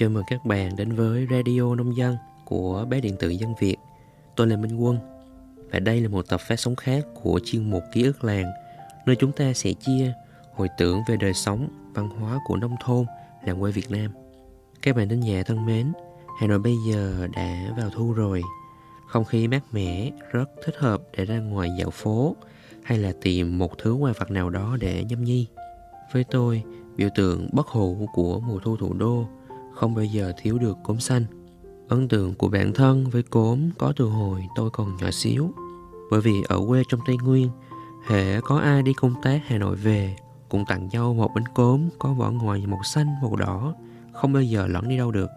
Chào mừng các bạn đến với Radio Nông Dân của bé điện tử Dân Việt. Tôi là Minh Quân và đây là một tập phát sóng khác của chuyên mục Ký ức làng nơi chúng ta sẽ chia hồi tưởng về đời sống, văn hóa của nông thôn, làng quê Việt Nam. Các bạn thính giả thân mến, Hà Nội bây giờ đã vào thu rồi. Không khí mát mẻ rất thích hợp để ra ngoài dạo phố hay là tìm một thứ ngoài vật nào đó để nhâm nhi. Với tôi, biểu tượng bất hủ của mùa thu thủ đô không bao giờ thiếu được cốm xanh. Ấn tượng của bản thân với cốm có từ hồi tôi còn nhỏ xíu. Bởi vì ở quê trong Tây Nguyên, hệ có ai đi công tác Hà Nội về cũng tặng nhau một bánh cốm có vỏ ngoài màu xanh, màu đỏ, không bao giờ lẫn đi đâu được.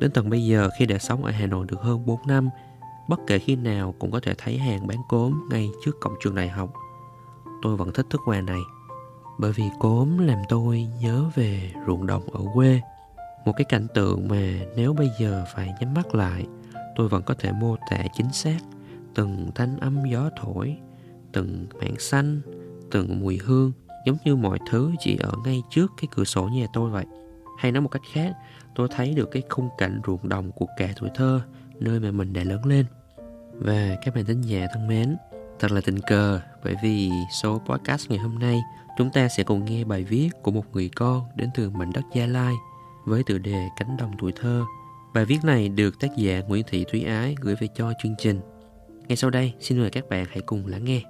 Đến tận bây giờ khi đã sống ở Hà Nội được hơn 4 năm, bất kể khi nào cũng có thể thấy hàng bán cốm ngay trước cổng trường đại học. Tôi vẫn thích thức quà này, bởi vì cốm làm tôi nhớ về ruộng đồng ở quê. Một cái cảnh tượng mà nếu bây giờ phải nhắm mắt lại, tôi vẫn có thể mô tả chính xác từng thanh âm gió thổi, từng mảng xanh, từng mùi hương, giống như mọi thứ chỉ ở ngay trước cái cửa sổ nhà tôi vậy. Hay nói một cách khác, tôi thấy được cái khung cảnh ruộng đồng của cả tuổi thơ, nơi mà mình đã lớn lên. Và các bạn thính giả thân mến, thật là tình cờ bởi vì số podcast ngày hôm nay chúng ta sẽ cùng nghe bài viết của một người con đến từ mảnh đất Gia Lai với tựa đề Cánh đồng tuổi thơ. Bài viết này được tác giả Nguyễn Thị Thúy Ái gửi về cho chương trình. Ngay sau đây, xin mời các bạn hãy cùng lắng nghe.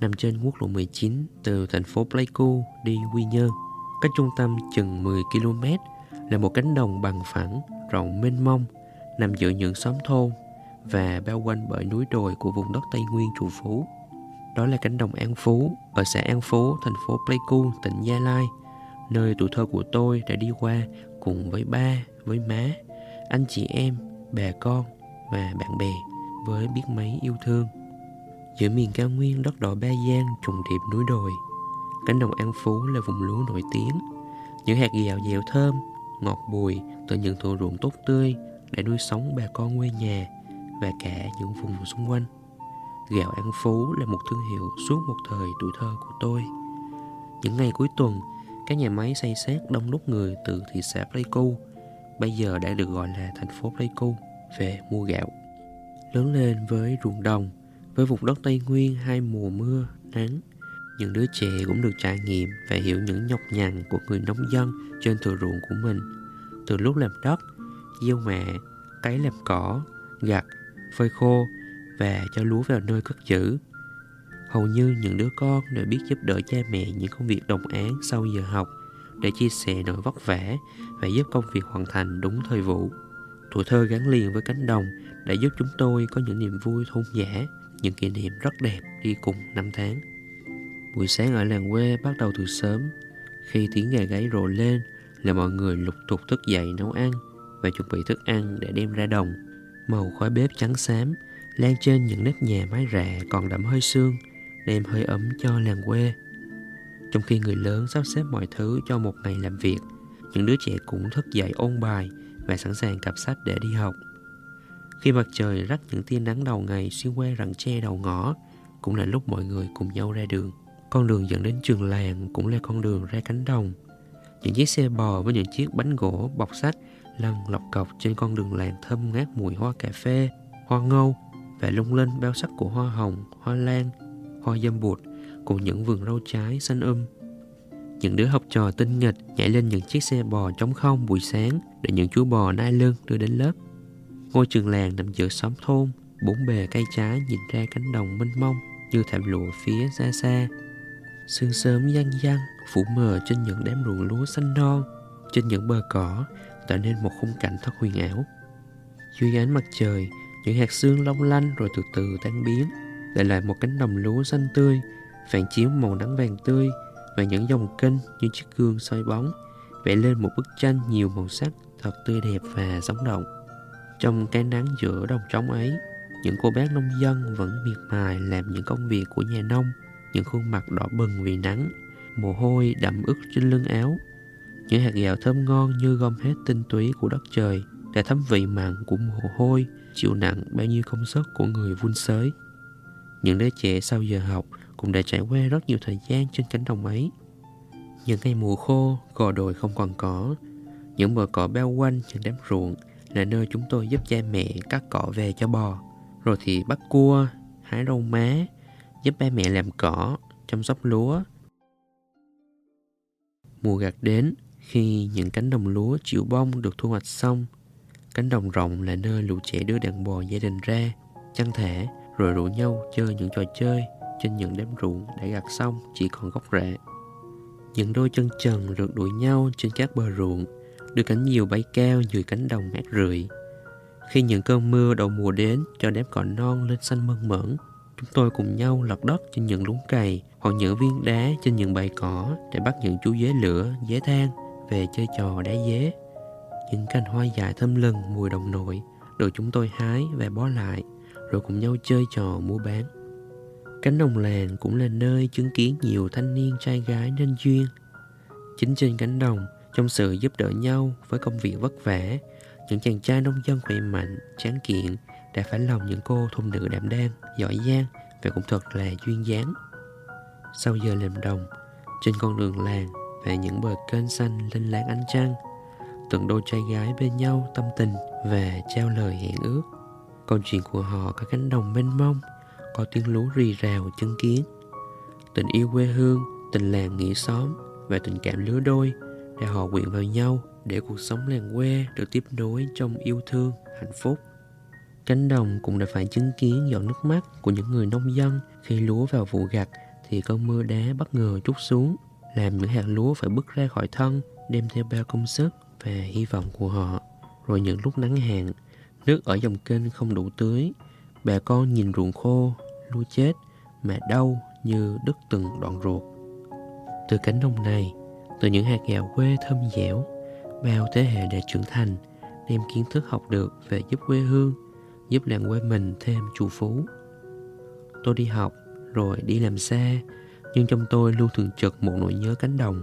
nằm trên quốc lộ 19 từ thành phố Pleiku đi Quy Nhơn. Cách trung tâm chừng 10 km là một cánh đồng bằng phẳng, rộng mênh mông, nằm giữa những xóm thôn và bao quanh bởi núi đồi của vùng đất Tây Nguyên trù phú. Đó là cánh đồng An Phú ở xã An Phú, thành phố Pleiku, tỉnh Gia Lai, nơi tuổi thơ của tôi đã đi qua cùng với ba, với má, anh chị em, bà con và bạn bè với biết mấy yêu thương. Giữa miền cao nguyên đất đỏ ba giang trùng điệp núi đồi cánh đồng an phú là vùng lúa nổi tiếng. Những hạt gạo dẻo thơm ngọt bùi từ những thửa ruộng tốt tươi để nuôi sống bà con quê nhà và cả những vùng xung quanh. Gạo an phú là một thương hiệu suốt một thời tuổi thơ của tôi. Những ngày cuối tuần các nhà máy xây xác đông đúc người từ thị xã Pleiku bây giờ đã được gọi là thành phố Pleiku về mua gạo. Lớn lên với ruộng đồng với vùng đất Tây Nguyên hai mùa mưa, nắng, những đứa trẻ cũng được trải nghiệm và hiểu những nhọc nhằn của người nông dân trên thửa ruộng của mình. Từ lúc làm đất, gieo mạ, cấy làm cỏ, gặt, phơi khô và cho lúa vào nơi cất giữ. Hầu như những đứa con đều biết giúp đỡ cha mẹ những công việc đồng án sau giờ học để chia sẻ nỗi vất vả và giúp công việc hoàn thành đúng thời vụ. Tuổi thơ gắn liền với cánh đồng đã giúp chúng tôi có những niềm vui thôn giả những kỷ niệm rất đẹp đi cùng năm tháng. Buổi sáng ở làng quê bắt đầu từ sớm, khi tiếng gà gáy rộ lên là mọi người lục tục thức dậy nấu ăn và chuẩn bị thức ăn để đem ra đồng. Màu khói bếp trắng xám lan trên những nếp nhà mái rạ còn đậm hơi sương, đem hơi ấm cho làng quê. Trong khi người lớn sắp xếp mọi thứ cho một ngày làm việc, những đứa trẻ cũng thức dậy ôn bài và sẵn sàng cặp sách để đi học. Khi mặt trời rắc những tia nắng đầu ngày xuyên qua rặng tre đầu ngõ, cũng là lúc mọi người cùng nhau ra đường. Con đường dẫn đến trường làng cũng là con đường ra cánh đồng. Những chiếc xe bò với những chiếc bánh gỗ bọc sách lăn lọc cọc trên con đường làng thơm ngát mùi hoa cà phê, hoa ngâu và lung linh bao sắc của hoa hồng, hoa lan, hoa dâm bụt cùng những vườn rau trái xanh um. Những đứa học trò tinh nghịch nhảy lên những chiếc xe bò trống không buổi sáng để những chú bò nai lưng đưa đến lớp. Ngôi trường làng nằm giữa xóm thôn, bốn bề cây trái nhìn ra cánh đồng mênh mông như thảm lụa phía xa xa. Sương sớm giăng giăng phủ mờ trên những đám ruộng lúa xanh non, trên những bờ cỏ tạo nên một khung cảnh thật huyền ảo. Dưới ánh mặt trời, những hạt sương long lanh rồi từ từ tan biến, để lại một cánh đồng lúa xanh tươi, phản chiếu màu nắng vàng tươi và những dòng kênh như chiếc gương soi bóng, vẽ lên một bức tranh nhiều màu sắc thật tươi đẹp và sống động. Trong cái nắng giữa đồng trống ấy, những cô bác nông dân vẫn miệt mài làm những công việc của nhà nông, những khuôn mặt đỏ bừng vì nắng, mồ hôi đậm ướt trên lưng áo. Những hạt gạo thơm ngon như gom hết tinh túy của đất trời để thấm vị mặn của mồ hôi, chịu nặng bao nhiêu công sức của người vun sới. Những đứa trẻ sau giờ học cũng đã trải qua rất nhiều thời gian trên cánh đồng ấy. Những ngày mùa khô, gò đồi không còn cỏ. Những bờ cỏ bao quanh trên đám ruộng là nơi chúng tôi giúp cha mẹ cắt cỏ về cho bò. Rồi thì bắt cua, hái rau má, giúp ba mẹ làm cỏ, chăm sóc lúa. Mùa gặt đến, khi những cánh đồng lúa chịu bông được thu hoạch xong, cánh đồng rộng là nơi lũ trẻ đưa đàn bò gia đình ra, chăn thả rồi rủ nhau chơi những trò chơi trên những đám ruộng đã gặt xong chỉ còn gốc rễ. Những đôi chân trần rượt đuổi nhau trên các bờ ruộng, đưa cánh diều bay cao dưới cánh đồng mát rượi. Khi những cơn mưa đầu mùa đến cho đám cỏ non lên xanh mơn mởn, chúng tôi cùng nhau lật đất trên những luống cày hoặc những viên đá trên những bãi cỏ để bắt những chú dế lửa, dế than về chơi trò đá dế. Những cành hoa dài thơm lừng mùi đồng nội được chúng tôi hái và bó lại rồi cùng nhau chơi trò mua bán. Cánh đồng làng cũng là nơi chứng kiến nhiều thanh niên trai gái nên duyên. Chính trên cánh đồng, trong sự giúp đỡ nhau với công việc vất vả, những chàng trai nông dân khỏe mạnh, tráng kiện đã phải lòng những cô thôn nữ đảm đang, giỏi giang và cũng thật là duyên dáng. Sau giờ làm đồng, trên con đường làng về những bờ kênh xanh lên láng ánh trăng, từng đôi trai gái bên nhau tâm tình và trao lời hẹn ước. Câu chuyện của họ có cánh đồng mênh mông, có tiếng lúa rì rào chứng kiến. Tình yêu quê hương, tình làng nghĩa xóm và tình cảm lứa đôi để họ quyện vào nhau để cuộc sống làng quê được tiếp nối trong yêu thương, hạnh phúc. Cánh đồng cũng đã phải chứng kiến giọt nước mắt của những người nông dân khi lúa vào vụ gặt thì cơn mưa đá bất ngờ trút xuống, làm những hạt lúa phải bước ra khỏi thân, đem theo bao công sức và hy vọng của họ. Rồi những lúc nắng hạn, nước ở dòng kênh không đủ tưới, bà con nhìn ruộng khô, lúa chết mà đau như đứt từng đoạn ruột. Từ cánh đồng này, từ những hạt gạo quê thơm dẻo, bao thế hệ đã trưởng thành, đem kiến thức học được về giúp quê hương, giúp làng quê mình thêm chủ phú. Tôi đi học, rồi đi làm xa, nhưng trong tôi luôn thường trực một nỗi nhớ cánh đồng.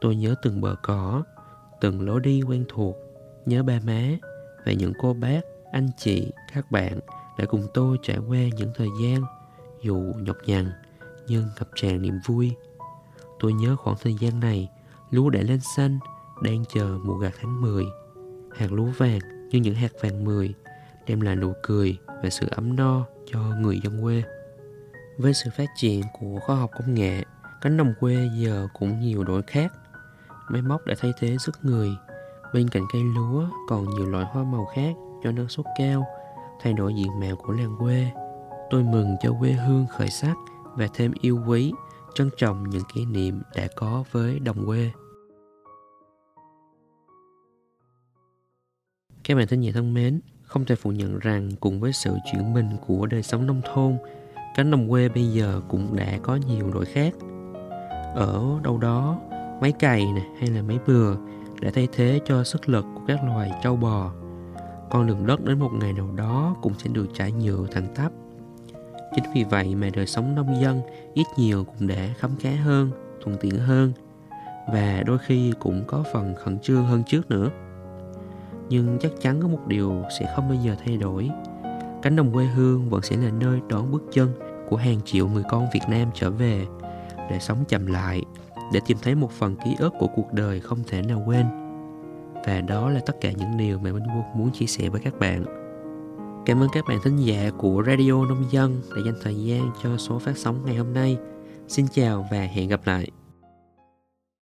Tôi nhớ từng bờ cỏ, từng lối đi quen thuộc, nhớ ba má và những cô bác, anh chị, các bạn đã cùng tôi trải qua những thời gian dù nhọc nhằn nhưng ngập tràn niềm vui. Tôi nhớ khoảng thời gian này, lúa đã lên xanh, đang chờ mùa gặt tháng 10. Hạt lúa vàng như những hạt vàng 10 đem lại nụ cười và sự ấm no cho người dân quê. Với sự phát triển của khoa học công nghệ, cánh đồng quê giờ cũng nhiều đổi khác. Máy móc đã thay thế sức người. Bên cạnh cây lúa còn nhiều loại hoa màu khác cho năng suất cao, thay đổi diện mạo của làng quê. Tôi mừng cho quê hương khởi sắc và thêm yêu quý, trân trọng những kỷ niệm đã có với đồng quê. Các bạn thân nhẹ thân mến, không thể phủ nhận rằng cùng với sự chuyển mình của đời sống nông thôn, cánh đồng quê bây giờ cũng đã có nhiều loại khác. Ở đâu đó, máy cày này, hay là máy bừa đã thay thế cho sức lực của các loài trâu bò. Con đường đất đến một ngày nào đó cũng sẽ được trải nhựa thẳng tắp. Chính vì vậy mà đời sống nông dân ít nhiều cũng đã khấm khá hơn, thuận tiện hơn và đôi khi cũng có phần khẩn trương hơn trước nữa nhưng chắc chắn có một điều sẽ không bao giờ thay đổi cánh đồng quê hương vẫn sẽ là nơi đón bước chân của hàng triệu người con Việt Nam trở về để sống chậm lại, để tìm thấy một phần ký ức của cuộc đời không thể nào quên và đó là tất cả những điều mà Minh Quân muốn chia sẻ với các bạn Cảm ơn các bạn thính giả của Radio Nông Dân đã dành thời gian cho số phát sóng ngày hôm nay. Xin chào và hẹn gặp lại.